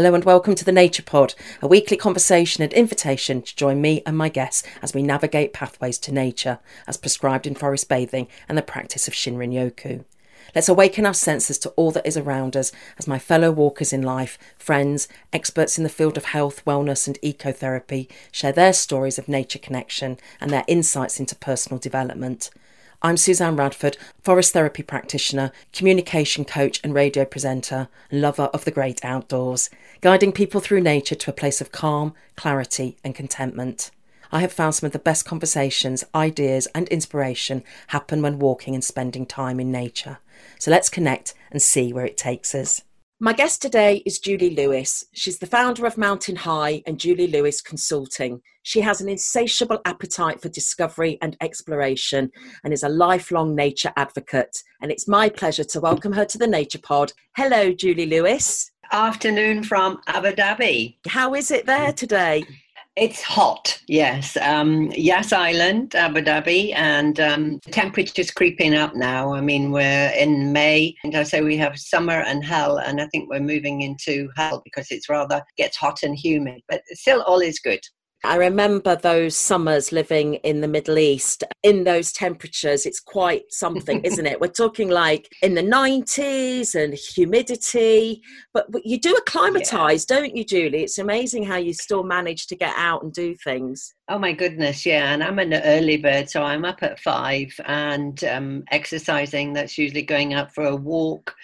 Hello and welcome to the Nature Pod, a weekly conversation and invitation to join me and my guests as we navigate pathways to nature, as prescribed in forest bathing and the practice of Shinrin Yoku. Let's awaken our senses to all that is around us as my fellow walkers in life, friends, experts in the field of health, wellness, and ecotherapy share their stories of nature connection and their insights into personal development. I'm Suzanne Radford, forest therapy practitioner, communication coach, and radio presenter, lover of the great outdoors, guiding people through nature to a place of calm, clarity, and contentment. I have found some of the best conversations, ideas, and inspiration happen when walking and spending time in nature. So let's connect and see where it takes us. My guest today is Julie Lewis. She's the founder of Mountain High and Julie Lewis Consulting. She has an insatiable appetite for discovery and exploration and is a lifelong nature advocate. And it's my pleasure to welcome her to the Nature Pod. Hello, Julie Lewis. Afternoon from Abu Dhabi. How is it there today? It's hot, yes. Um, Yas Island, Abu Dhabi, and um, the temperature's creeping up now. I mean, we're in May, and I say we have summer and hell, and I think we're moving into hell because it's rather gets hot and humid, but still all is good. I remember those summers living in the Middle East in those temperatures. It's quite something, isn't it? We're talking like in the 90s and humidity, but, you do acclimatize, yeah. don't you, Julie? It's amazing how you still manage to get out and do things. Oh my goodness, yeah. And I'm an early bird, so I'm up at five and um, exercising. That's usually going out for a walk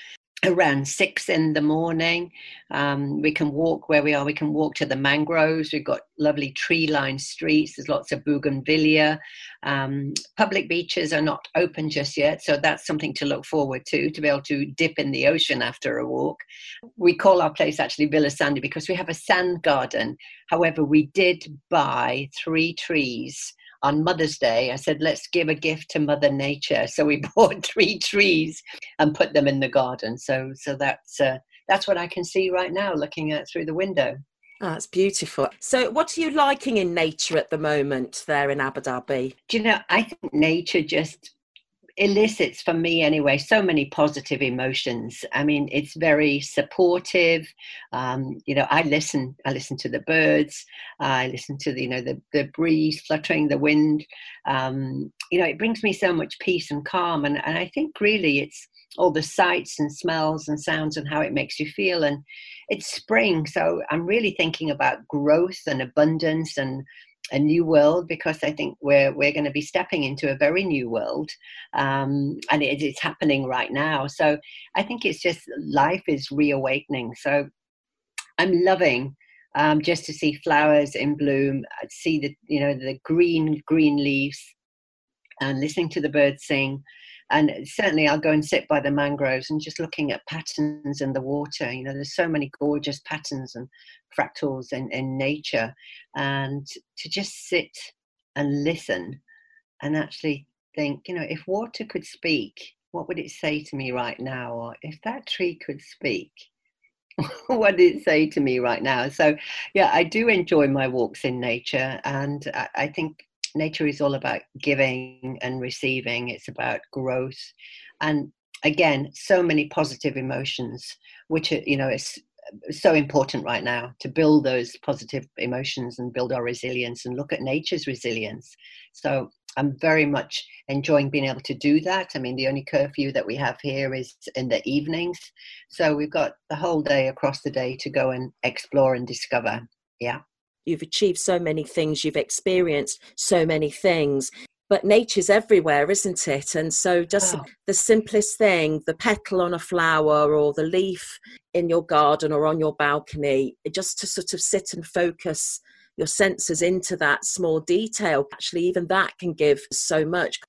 around six in the morning. Um, we can walk where we are. We can walk to the mangroves. We've got lovely tree-lined streets. There's lots of bougainvillea. Um, public beaches are not open just yet, so that's something to look forward to. To be able to dip in the ocean after a walk. We call our place actually Villa Sandy because we have a sand garden. However, we did buy three trees on Mother's Day, I said, let's give a gift to Mother Nature. So we bought three trees and put them in the garden. So, so that's, uh, that's what I can see right now looking at through the window. Oh, that's beautiful. So, what are you liking in nature at the moment there in Abu Dhabi? Do you know, I think nature just elicits for me anyway so many positive emotions. I mean it's very supportive. Um, you know i listen i listen to the birds. I listen to the you know the, the breeze fluttering the wind. Um, you know it brings me so much peace and calm and, and i think really it's all the sights and smells and sounds and how it makes you feel and it's spring. So i'm really thinking about growth and abundance and a new world because I think we're we're going to be stepping into a very new world, um, and it is happening right now. So I think it's just life is reawakening. So I'm loving um, just to see flowers in bloom, uh, see the you know the green green leaves, and listening to the birds sing and certainly I'll go and sit by the mangroves and just looking at patterns in the water. You know, there's so many gorgeous patterns and fractals in, in nature, and to just sit and listen and actually think, you know, if water could speak, what would it say to me right now? Or if that tree could speak, what did it say to me right now? So, yeah, I do enjoy my walks in nature, and I, I think nature is all about giving and receiving it's about growth. And again so many positive emotions which are you know it's so important right now to build those positive emotions and build our resilience and look at nature's resilience. So i'm very much enjoying being able to do that. I mean the only curfew that we have here is in the evenings. So we've got the whole day across the day to go and explore and discover. Yeah you've achieved so many things, you've experienced so many things. But nature's everywhere, isn't it? And so, just oh. the simplest thing the petal on a flower or the leaf in your garden or on your balcony, just to sort of sit and focus your senses into that small detail, actually, even that can give so much.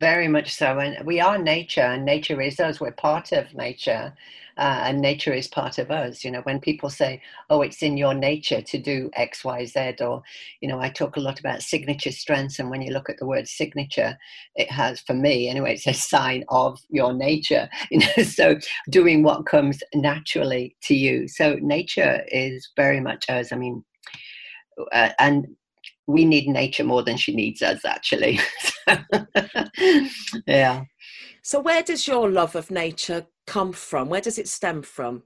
Very much so. And we are nature, and nature is us. We're part of nature uh, and nature is part of us. You know, when people say, "Oh, it's in your nature to do X, Y, Z," or you know, I talk a lot about signature strengths, and when you look at the word signature, it has, for me anyway, it's a sign of your nature. You know, so doing what comes naturally to you. So nature is very much us. I mean, uh, and we need nature more than she needs us actually yeah so where does your love of nature come from? Where does it stem from?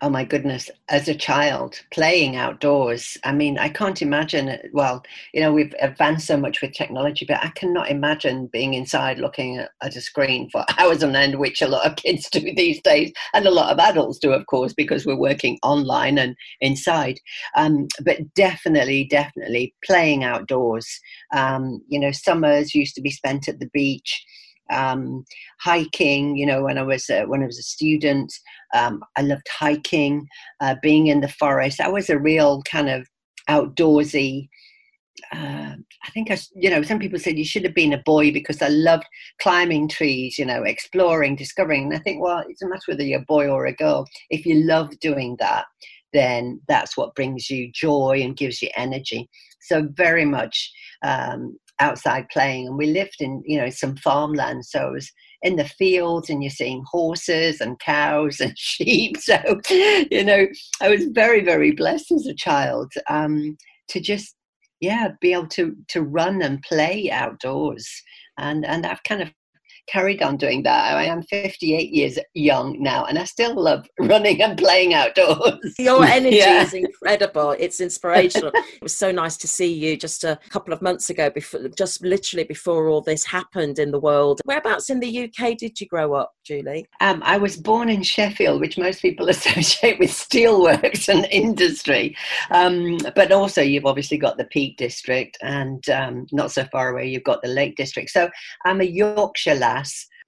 oh my goodness, as a child playing outdoors. I mean, I can't imagine it. Well, you know, we've advanced so much with technology, but I cannot imagine being inside looking at, at, a screen for hours on end, which a lot of kids do these days, and a lot of adults do, of course, because we're working online and inside. Um, but definitely, definitely playing outdoors. Um, you know, summers used to be spent at the beach um, hiking. You know, when I was uh, when I was a student, um, I loved hiking, uh, being in the forest. I was a real kind of outdoorsy. Uh, I think I, you know, some people said you should have been a boy because I loved climbing trees, you know, exploring, discovering. And I think, well, it doesn't matter whether you're a boy or a girl. If you love doing that, then that's what brings you joy and gives you energy. So very much um, outside playing and we lived in you know some farmland so it was in the fields and you're seeing horses and cows and sheep so you know i was very very blessed as a child um, to just yeah be able to to run and play outdoors and and i've kind of carried on doing that. I am 58 years young now, and I still love running and playing outdoors. Your energy yeah. is incredible. It's inspirational. it was so nice to see you just a couple of months ago, before, just literally before all this happened in the world. Whereabouts in the UK did you grow up, Julie? Um, I was born in Sheffield, which most people associate with steelworks and industry. Um, but also, you've obviously got the Peak District, and um, not so far away, you've got the Lake District. So I'm a Yorkshire lad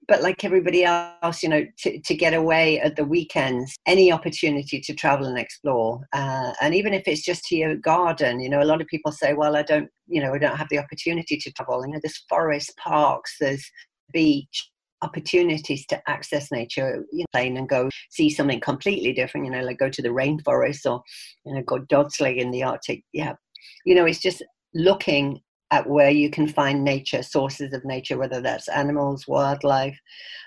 but like everybody else, you know, to, to get away at the weekends, any opportunity to travel and explore. Uh, and even if it's just to your garden, you know, a lot of people say, well, I don't, you know, I don't have the opportunity to travel. You know, there's forest parks, there's beach, opportunities to access nature, you know, plane and go see something completely different, you know, like go to the rainforest or, you know, go sledding in the Arctic. Yeah. You know, it's just looking at where you can find nature, sources of nature, whether that's animals, wildlife,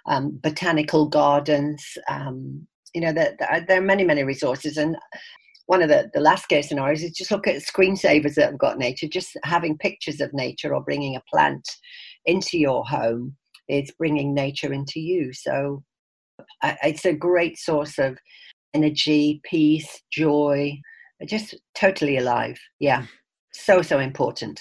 um, botanical gardens. Um, you know, there, there, are many, many resources. And one of the, the last case scenarios is just look at screensavers that have got nature. Just having pictures of nature or bringing a plant into your home is bringing nature into you. So I, it's a great source of energy, peace, joy, just totally alive. Yeah, so, so important.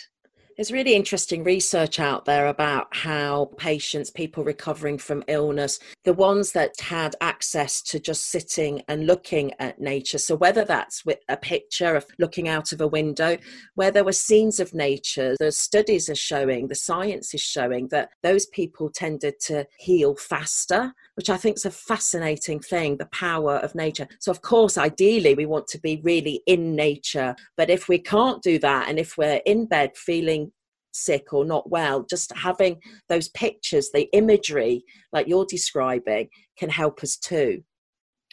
There's really interesting research out there about how patients, people recovering from illness, the ones that had access to just sitting and looking at nature, so whether that's with a picture of looking out of a window, where there were scenes of nature, the studies are showing, the science is showing that those people tended to heal faster, which I think is a fascinating thing, the power of nature. So, of course, ideally, we want to be really in nature, but if we can't do that, and if we're in bed feeling sick or not well, just having those pictures, the imagery like you're describing, can help us too.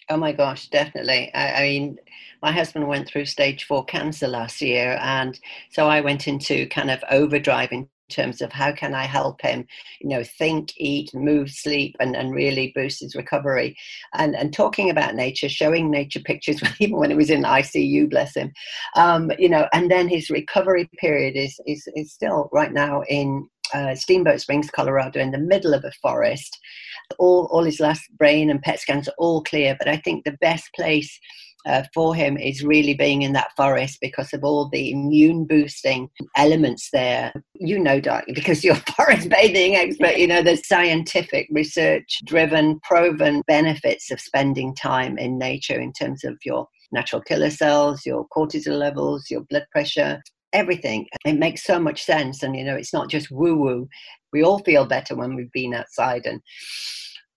Oh my gosh, definitely. I, I, mean, my husband went through stage four cancer last year, and so I went into kind of overdrive in terms of how can I help him, you know, think, eat, move, sleep, and, and really boost his recovery. And and talking about nature, showing nature pictures, even when he was in ICU, bless him. Um, you know, and then his recovery period is is, is still right now in uh, Steamboat Springs, Colorado, in the middle of a forest. All, all his last brain and PET scans are all clear, but I think the best place uh, for him is really being in that forest because of all the immune boosting elements there. You know, Doc, because you're forest bathing expert, you know, the scientific, research driven, proven benefits of spending time in nature in terms of your natural killer cells, your cortisol levels, your blood pressure, everything. It makes so much sense. And, you know, it's not just woo woo. We all feel better when we've been outside and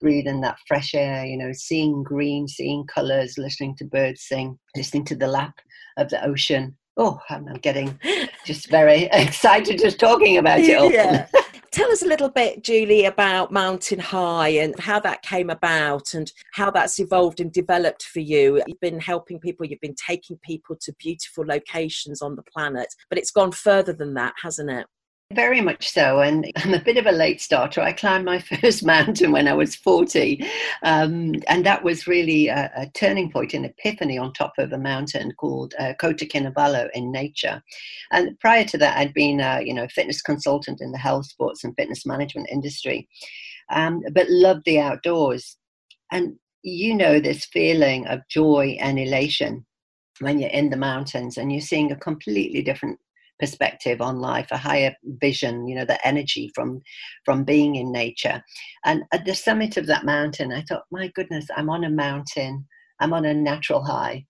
breathing that fresh air, you know, seeing green, seeing colors, listening to birds sing, listening to the lap of the ocean. Oh, I'm getting just very excited just talking about it all. Yeah. Tell us a little bit, Julie, about Mountain High and how that came about and how that's evolved and developed for you. You've been helping people, you've been taking people to beautiful locations on the planet, but it's gone further than that, hasn't it? Very much so. And I'm a bit of a late starter. I climbed my first mountain when I was 40. Um, and that was really a, a, turning point, an epiphany on top of a mountain called uh, Kota Kinabalu in nature. And prior to that, I'd been a you know, fitness consultant in the health, sports, and fitness management industry, um, but loved the outdoors. And you know this feeling of joy and elation when you're in the mountains and you're seeing a completely different perspective on life a higher vision you know the energy from from being in nature. And at the summit of that mountain i thought my goodness i'm on a mountain. I'm on a natural high.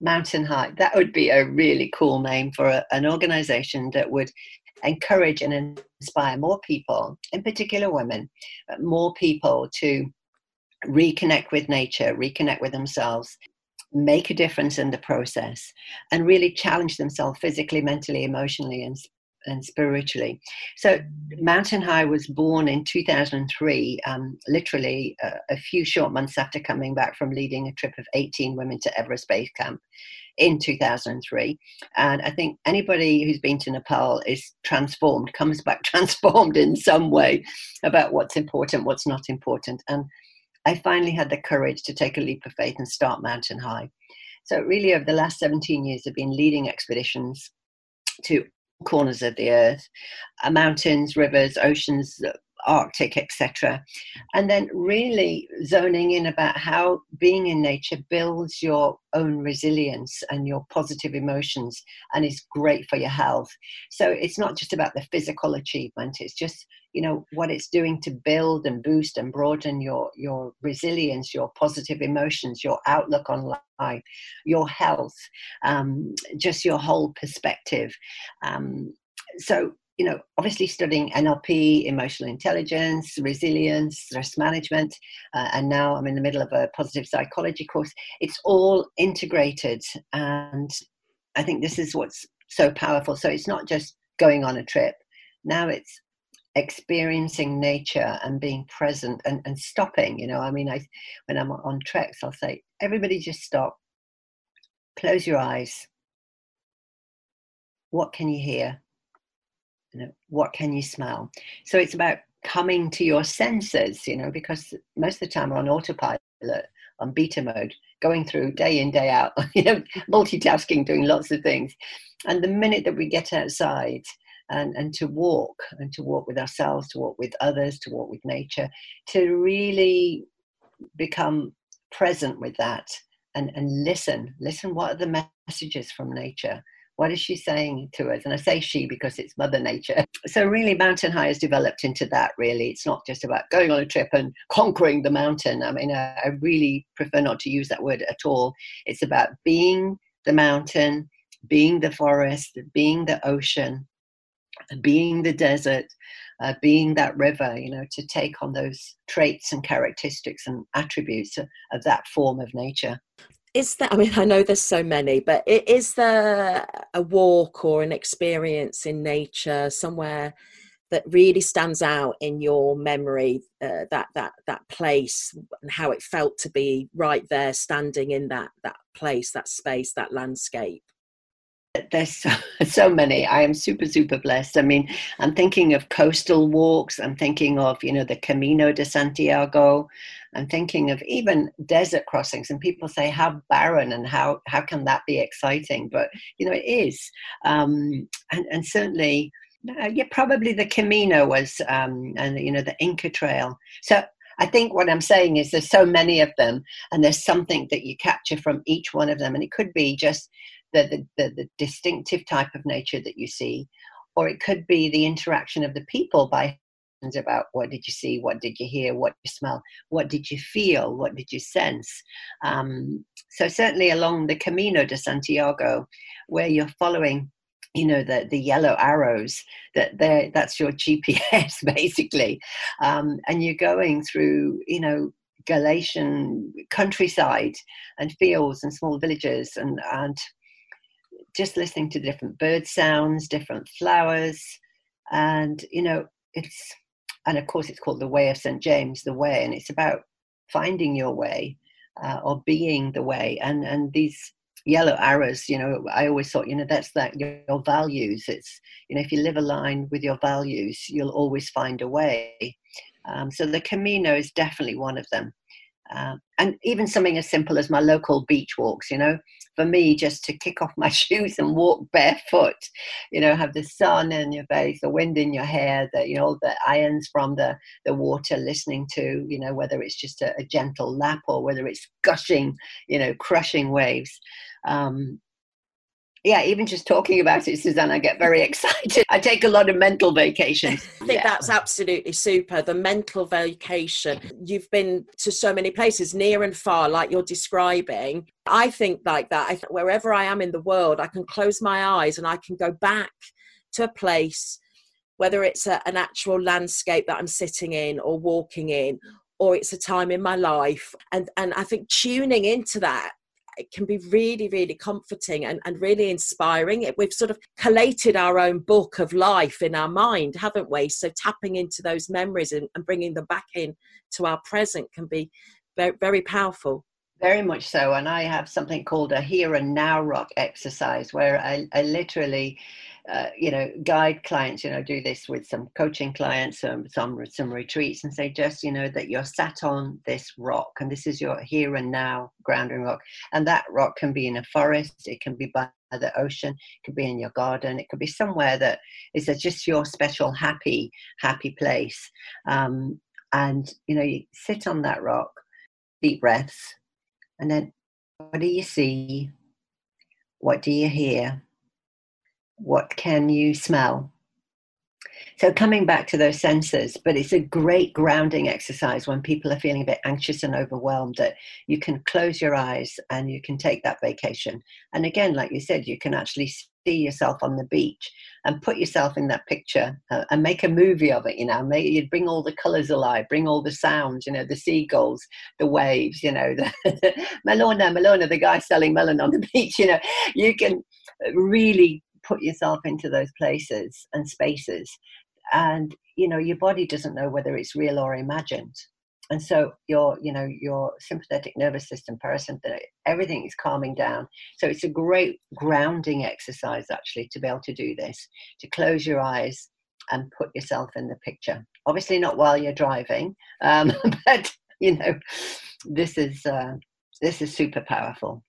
Mountain high. That would be a really cool name for a, an organization that would encourage and inspire more people in particular women more people to reconnect with nature reconnect with themselves make a difference in the process and really challenge themselves physically, mentally, emotionally, and and spiritually. So, Mountain High was born in 2003, um, literally a, a, few short months after coming back from leading a trip of 18 women to Everest Base Camp in 2003. And I think anybody who's been to Nepal is transformed, comes back transformed in some way about what's important, what's not important. And I finally had the courage to take a leap of faith and start Mountain High. So, really, over the last 17 years, I've been leading expeditions to corners of the earth uh, mountains, rivers, oceans, Arctic, etc. And then really zoning in about how being in nature builds your own resilience and your positive emotions and is great for your health. So it's not just about the physical achievement, it's just you know what it's doing to build and boost and broaden your your resilience your positive emotions your outlook on life your health um, just your whole perspective um, so you know, obviously studying NLP, emotional intelligence, resilience, stress management, uh, and now I'm in the middle of a positive psychology course. It's all integrated, and I think this is what's so powerful. So it's not just going on a trip. Now it's experiencing nature and being present and, and stopping. You know, I mean, I when I'm on treks, I'll say, everybody just stop, close your eyes. What can you hear? you know, what can you smell? So it's about coming to your senses, you know, because most of the time we're on autopilot, on beta mode, going through day in, day out, you know, multitasking, doing lots of things. And the minute that we get outside and, and to walk, and to walk with ourselves, to walk with others, to walk with nature, to really become present with that and, and listen, listen what are the messages from nature what is she saying to us? And I say she because it's Mother Nature. So, really, Mountain High has developed into that, really. It's not just about going on a trip and conquering the mountain. I mean, I, I really prefer not to use that word at all. It's about being the mountain, being the forest, being the ocean, being the desert, uh, being that river, you know, to take on those traits and characteristics and attributes of, of that form of nature. Is there i mean i know there's so many but is there a walk or an experience in nature somewhere that really stands out in your memory uh, that that that place and how it felt to be right there standing in that that place that space that landscape there's so, so, many. I am super super blessed. I mean i'm thinking of coastal walks. I'm thinking of you know the camino de santiago. I'm thinking of even desert crossings. And people say how barren and how how can that be exciting? But you know it is. Um, and, and certainly uh, yeah probably the camino was um, and you know the inca trail. So I think what I'm saying is there's so many of them, and there's something that you capture from each one of them. And it could be just the, the, the, distinctive type of nature that you see, or it could be the interaction of the people by about what did you see, what did you hear, what did you smell, what did you feel, what did you sense. Um, so certainly along the Camino de Santiago, where you're following you know the the yellow arrows that there that's your gps basically um, and you're going through you know Galician countryside and fields and small villages and and just listening to different bird sounds, different flowers, and you know, it's and of course it's called the Way of St James, the Way, and it's about finding your way uh, or being the way, and and these yellow arrows you know i always thought you know that's that your, your, values. It's you know if you live aligned with your values you'll always find a way. Um, so the camino is definitely one of them Um, and even something as simple as my local beach walks, you know, for me, just to kick off my shoes and walk barefoot, you know, have the sun in your face, the wind in your hair, the, you know, the ions from the, the water listening to, you know, whether it's just a, a gentle lap or whether it's gushing, you know, crushing waves. Um, yeah, even just talking about it, Suzanne, I get very excited. I take a lot of mental vacations. I think yeah. that's absolutely super. The mental vacation. You've been to so many places, near and far, like you're describing. I think like that. I th- wherever I am in the world, I can close my eyes and I can go back to a place, whether it's a, an actual landscape that I'm sitting in or walking in, or it's a time in my life. And and I think tuning into that it can be really, really comforting and, and really inspiring. We've sort of collated our own book of life in our mind, haven't we? So tapping into those memories and, and bringing them back in to our present can be very, very powerful. Very much so. And I have something called a here and now rock exercise where I, I literally uh, you know, guide clients, you know, do this with some coaching clients, um, some some retreats, and say just, you know, that you're sat on this rock, and this is your here and now grounding rock, and that rock can be in a forest, it can be by the ocean, it could be in your garden, it could be somewhere that is just your special happy happy place, um, and you know, you sit on that rock, deep breaths, and then what do you see? What do you hear? What can you smell? So, coming back to those senses, but it's a great grounding exercise when people are feeling a bit anxious and overwhelmed that you can close your eyes and you can take that vacation. And again, like you said, you can actually see yourself on the beach and put yourself in that picture uh, and make a movie of it. You know, make, you bring all the colors alive, bring all the sounds, you know, the seagulls, the waves, you know, the Melona, Melona, the guy selling melon on the beach, you know, you can really put yourself into those places and spaces. And you know your body doesn't know whether it's real or imagined. And so your you know your sympathetic nervous system parasympathetic everything is calming down. So it's a great grounding exercise actually to be able to do this to close your eyes and put yourself in the picture. Obviously not while you're driving um, but you know this is uh, this is super powerful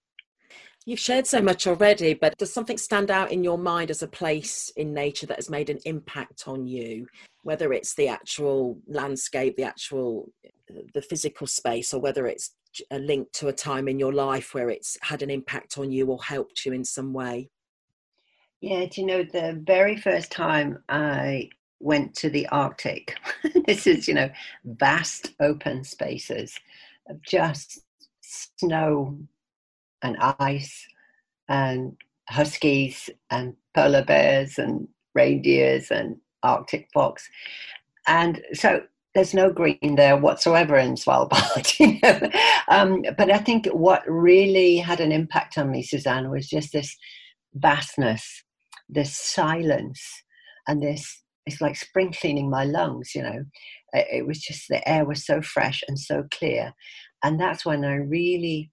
You've shared so much already, but does something stand out in your mind as a place in nature that has made an impact on you? Whether it's the actual landscape, the actual, uh, the physical space, or whether it's a link to a time in your life where it's had an impact on you or helped you in some way? Yeah, do you know, the very first time I went to the Arctic, this is, you know, vast open spaces of just snow and ice and huskies and polar bears and reindeers and arctic fox and so there's no green there whatsoever in Svalbard, you know. Um, but I think what really had an impact on me, Suzanne, was just this vastness, this silence, and this. It's like spring cleaning my lungs, you know. It was just the air was so fresh and so clear, and that's when I really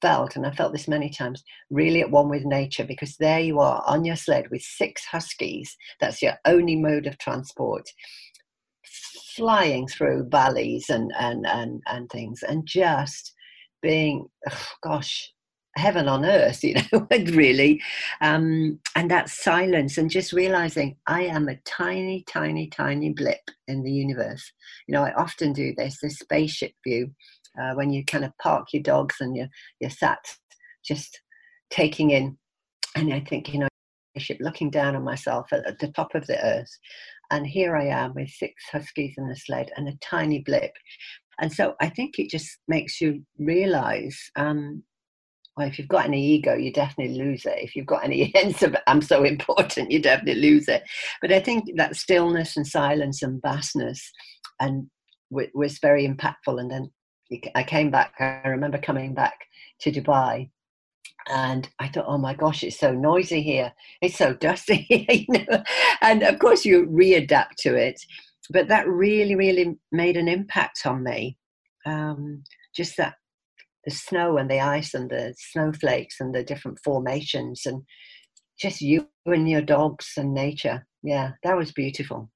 felt, and I felt this many times, really at one with nature because there you are on your sled with six huskies. That's your only mode of transport, flying through valleys and and and and things, and just being, oh gosh, heaven on earth, you know, really. Um, and that silence and just realizing I am a tiny, tiny, tiny blip in the universe. You know, I often do this, this spaceship view uh, when you kind of park your dogs and you're, you're sat just taking in. And I think, you know, looking down on myself at, at the top of the earth. And here I am with six huskies in the sled and a tiny blip. And so I think it just makes you realize um, well, if you've got any ego, you definitely lose it. If you've got any sense of I'm so important, you definitely lose it. But I think that stillness and silence and vastness and was very impactful. And then I came back. I remember coming back to Dubai, and I thought, oh my gosh, it's so noisy here. It's so dusty, you know. And of course, you readapt to it, but that really, really made an impact on me. Um, just that the snow and the ice and the snowflakes and the different formations and just you and your dogs and nature. Yeah, that was beautiful.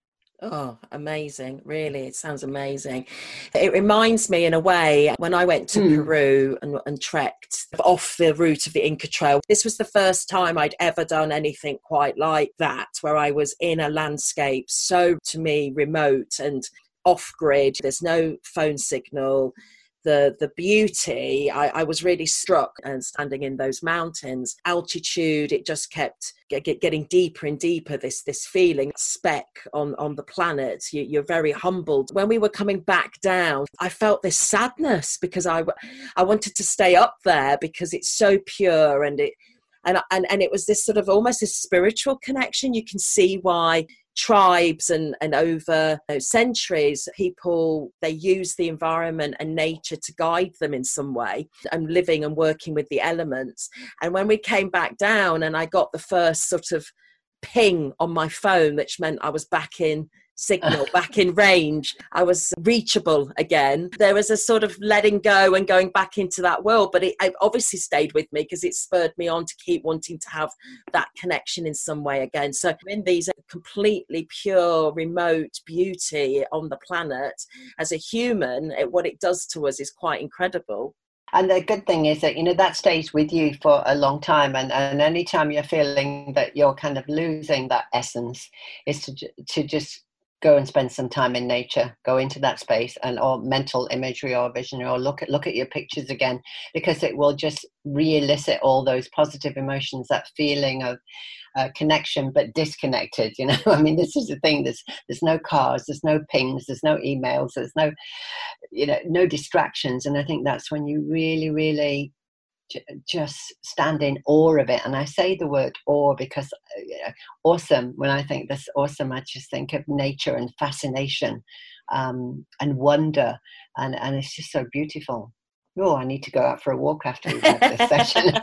Oh, amazing. Really, it sounds amazing. It reminds me, in a way, when I went to mm. Peru and, and trekked off the route of the Inca Trail. This was the first time I'd ever done anything quite like that, where I was in a landscape so, to me, remote and off grid. There's no phone signal the the beauty I, I, was really struck and standing in those mountains. Altitude it just kept get, get, getting deeper and deeper this this feeling speck on on the planet. You, you're very humbled. When we were coming back down i felt this sadness because i i wanted to stay up there because it's so pure and it and, and and it was this sort of almost this spiritual connection. You can see why tribes and, and over you know, centuries people they use the environment and nature to guide them in some way. And living and working with the elements. And when we came back down and i got the first sort of ping on my phone which meant i was back in signal back in range. I was reachable again. There was a sort of letting go and going back into that world, but it, it obviously stayed with me because it spurred me on to keep wanting to have that connection in some way again. So in these completely pure, remote beauty on the planet, as a human, it, what it does to us is quite incredible. And the good thing is that, you know, that stays with you for a long time. And, and anytime you're feeling that you're kind of losing that essence, is to, to just go and spend some time in nature go into that space and or mental imagery or vision or look at look at your pictures again because it will just re-elicit all those positive emotions that feeling of uh, connection but disconnected you know? I mean this is the thing there's there's no cars there's no pings there's no emails there's no you know no distractions and i think that's when you really really just stand in awe of it. And I say the word awe because uh, awesome, when I think this awesome, I just think of nature and fascination um, and wonder. And, and it's just so beautiful. Oh, I need to go out for a walk after we've had this session.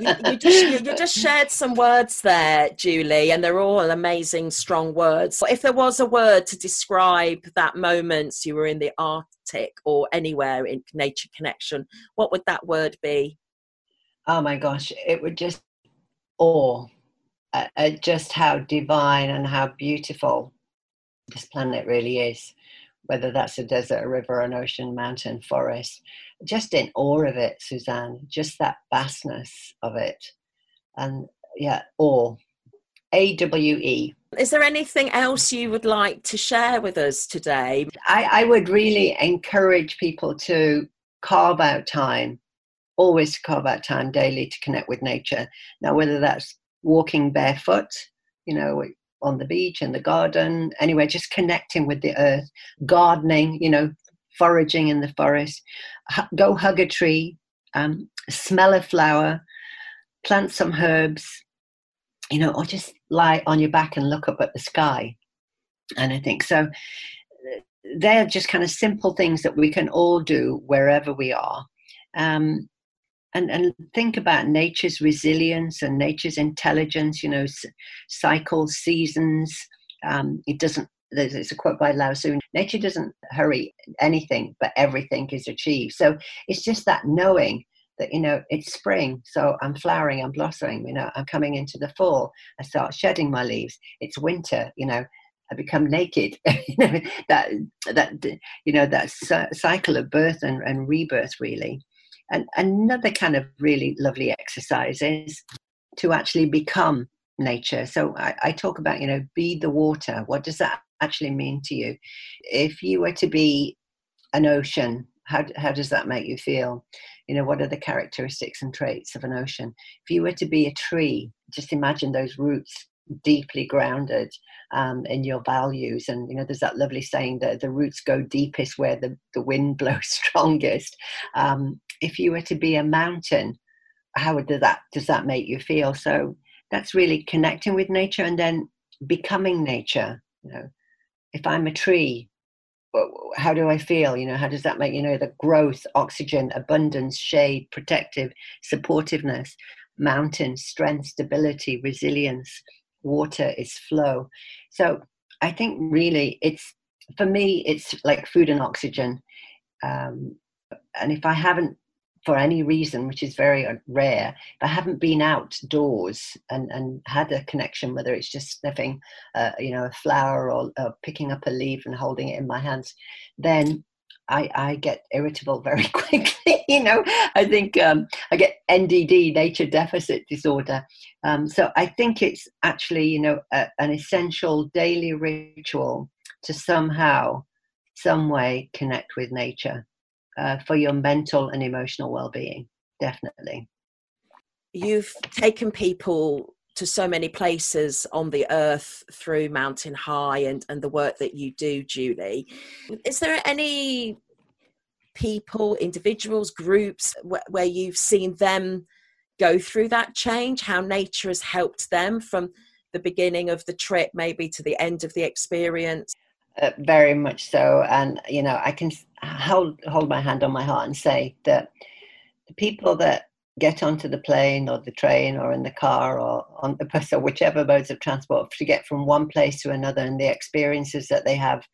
You, you, just, you, just shared some words there, Julie, and they're all amazing, strong words. If there was a word to describe that moment you were in the Arctic or anywhere in nature connection, what would that word be? Oh my gosh, it would just awe at just how divine and how beautiful this planet really is whether that's a desert, a river, an ocean, mountain, forest, just in awe of it, Suzanne, just that vastness of it. And yeah, awe. A W E. Is there anything else you would like to share with us today? I, I would really encourage people to carve out time, always carve out time daily to connect with nature. Now, whether that's walking barefoot, you know, on the beach, in the garden, anywhere, just connecting with the earth, gardening, you know, foraging in the forest, H- go hug a tree, um, smell a flower, plant some herbs, you know, or just lie on your back and look up at the sky. And I think so. They're just kind of simple things that we can all do wherever we are. Um, and, and think about nature's resilience and nature's intelligence, you know, cycles, seasons. Um, it doesn't, there's a quote by Lao Tzu nature doesn't hurry anything, but everything is achieved. So it's just that knowing that, you know, it's spring, so I'm flowering, I'm blossoming, you know, I'm coming into the fall, I start shedding my leaves. It's winter, you know, I become naked. you know, that, that, you know, that cycle of birth and, and rebirth, really. And another kind of really lovely exercise is to actually become nature. So I, I, talk about, you know, be the water. What does that actually mean to you? If you were to be an ocean, how, how does that make you feel? You know, what are the characteristics and traits of an ocean? If you were to be a tree, just imagine those roots deeply grounded um, in your values. And you know, there's that lovely saying that the roots go deepest where the, the wind blows strongest. Um, if you were to be a mountain, how would that does that make you feel? So that's really connecting with nature and then becoming nature. You know, if I'm a tree, how do I feel? You know, how does that make you know the growth, oxygen, abundance, shade, protective, supportiveness, mountain, strength, stability, resilience, water is flow. So I think really it's for me it's like food and oxygen. Um, and if I haven't for any reason, which is very rare, if I haven't been outdoors and, and had a connection, whether it's just sniffing, uh, you know, a flower or uh, picking up a leaf and holding it in my hands, then I, I get irritable very quickly. you know, I think um, I get NDD, nature deficit disorder. Um, so I think it's actually, you know, a, an essential daily ritual to somehow, some way connect with nature uh, for your mental and emotional well-being. Definitely. You've taken people to so many places on the earth through Mountain High and, and the work that you do, Julie. Is there any people, individuals, groups wh- where you've seen them go through that change, how nature has helped them from the beginning of the trip, maybe to the end of the experience? Uh, very much so. And, you know, I can hold, hold my hand on my heart and say that the people that get onto the plane or the train or in the car or on the bus or whichever modes of transport to get from one place to another and the experiences that they have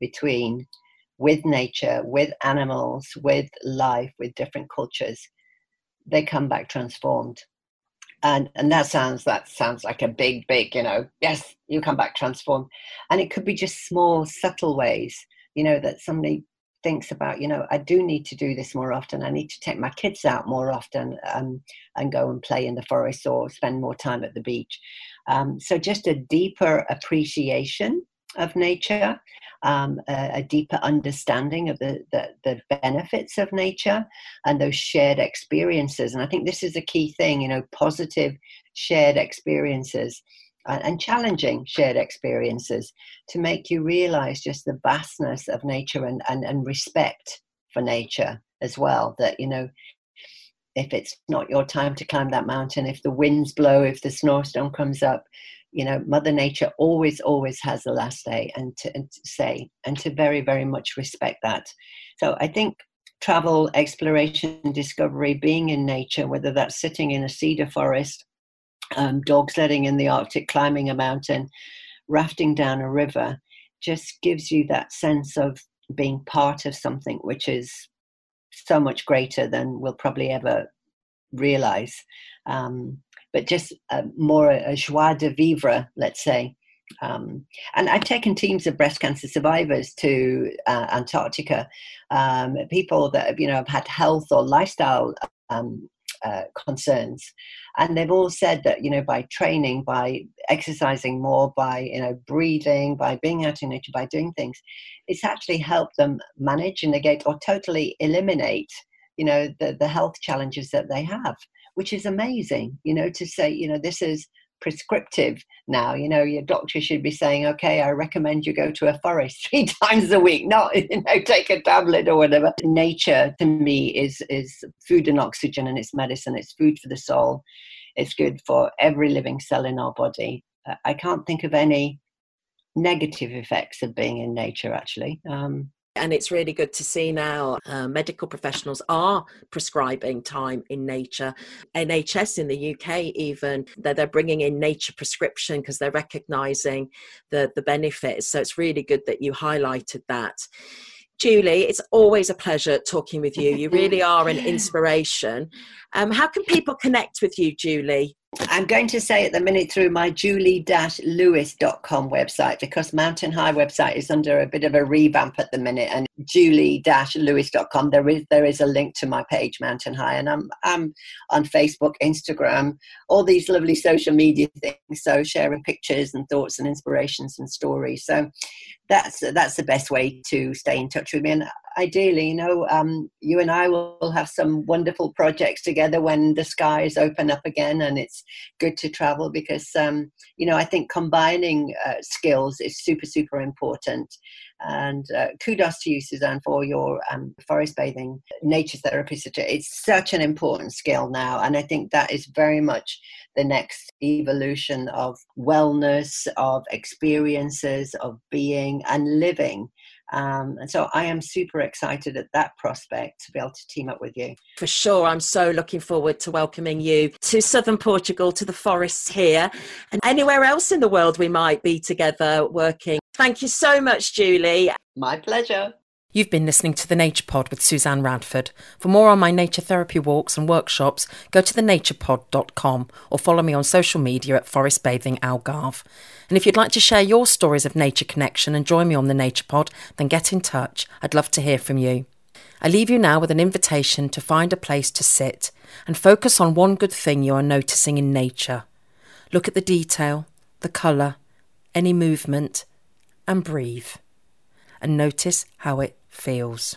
between with nature, with animals, with life, with different cultures, they come back transformed. And and that sounds that sounds like a big, big, you know, yes, you come back transformed. And it could be just small, subtle ways, you know, that somebody thinks about, you know, I do need to do this more often. I need to take my kids out more often um, and go and play in the forest or spend more time at the beach. Um, so just a deeper appreciation of nature, um, a, a, deeper understanding of the, the, the, benefits of nature and those shared experiences. And I think this is a key thing, you know, positive shared experiences and challenging shared experiences to make you realize just the vastness of nature and, and, and respect for nature as well. That, you know, if it's not your time to climb that mountain, if the winds blow, if the snowstorm comes up, you know, Mother Nature always, always has the last day and to, and to say, and to very, very much respect that. So I think travel, exploration, discovery, being in nature, whether that's sitting in a cedar forest um, dog sledding in the Arctic, climbing a mountain, rafting down a river, just gives you that sense of being part of something which is so much greater than we'll probably ever realize. Um, but just uh, more a, a joie de vivre, let's say. Um, and I've taken teams of breast cancer survivors to uh, Antarctica, um, people that have, you know have had health or lifestyle um, uh, concerns and they've all said that you know by training by exercising more by you know breathing by being out in nature by doing things it's actually helped them manage and negate or totally eliminate you know the, the health challenges that they have which is amazing you know to say you know this is prescriptive now. You know, your doctor should be saying, okay, I recommend you go to a forest three times a week, not, you know, take a tablet or whatever. Nature to me is, is food and oxygen and it's medicine. It's food for the soul. It's good for every living cell in our body. Uh, I can't think of any negative effects of being in nature, actually. Um, and it's really good to see now uh, medical professionals are prescribing time in nature. NHS in the UK, even they're, they're bringing in nature prescription because they're recognizing the, the benefits. So it's really good that you highlighted that. Julie, it's always a pleasure talking with you. You really are an inspiration. Um, how can people connect with you, Julie? I'm going to say at the minute through my julie-lewis.com website because Mountain High website is under a bit of a revamp at the minute and julie-lewis.com there is there is a link to my page Mountain High and I'm I'm on Facebook, Instagram, all these lovely social media things so sharing pictures and thoughts and inspirations and stories. So that's that's the best way to stay in touch with me and ideally, you know, um, you and I will have some wonderful projects together when the skies open up again, and it's good to travel because, um, you know, I think combining uh, skills is super, super important. And uh, kudos to you, Suzanne, for your um, forest bathing nature therapy. It's such an important skill now, and I think that is very much the next evolution of wellness, of experiences, of being and living um, and so I am super excited at that prospect to be able to team up with you. For sure. I'm so looking forward to welcoming you to southern Portugal, to the forests here, and anywhere else in the world we might be together working. Thank you so much, Julie. My pleasure. You've been listening to the Nature Pod with Suzanne Radford. For more on my nature therapy walks and workshops, go to thenaturepod.com or follow me on social media at Forest Bathing Algarve. And if you'd like to share your stories of nature connection and join me on the Nature Pod, then get in touch. I'd love to hear from you. I leave you now with an invitation to find a place to sit and focus on one good thing you are noticing in nature. Look at the detail, the colour, any movement, and breathe. And notice how it feels.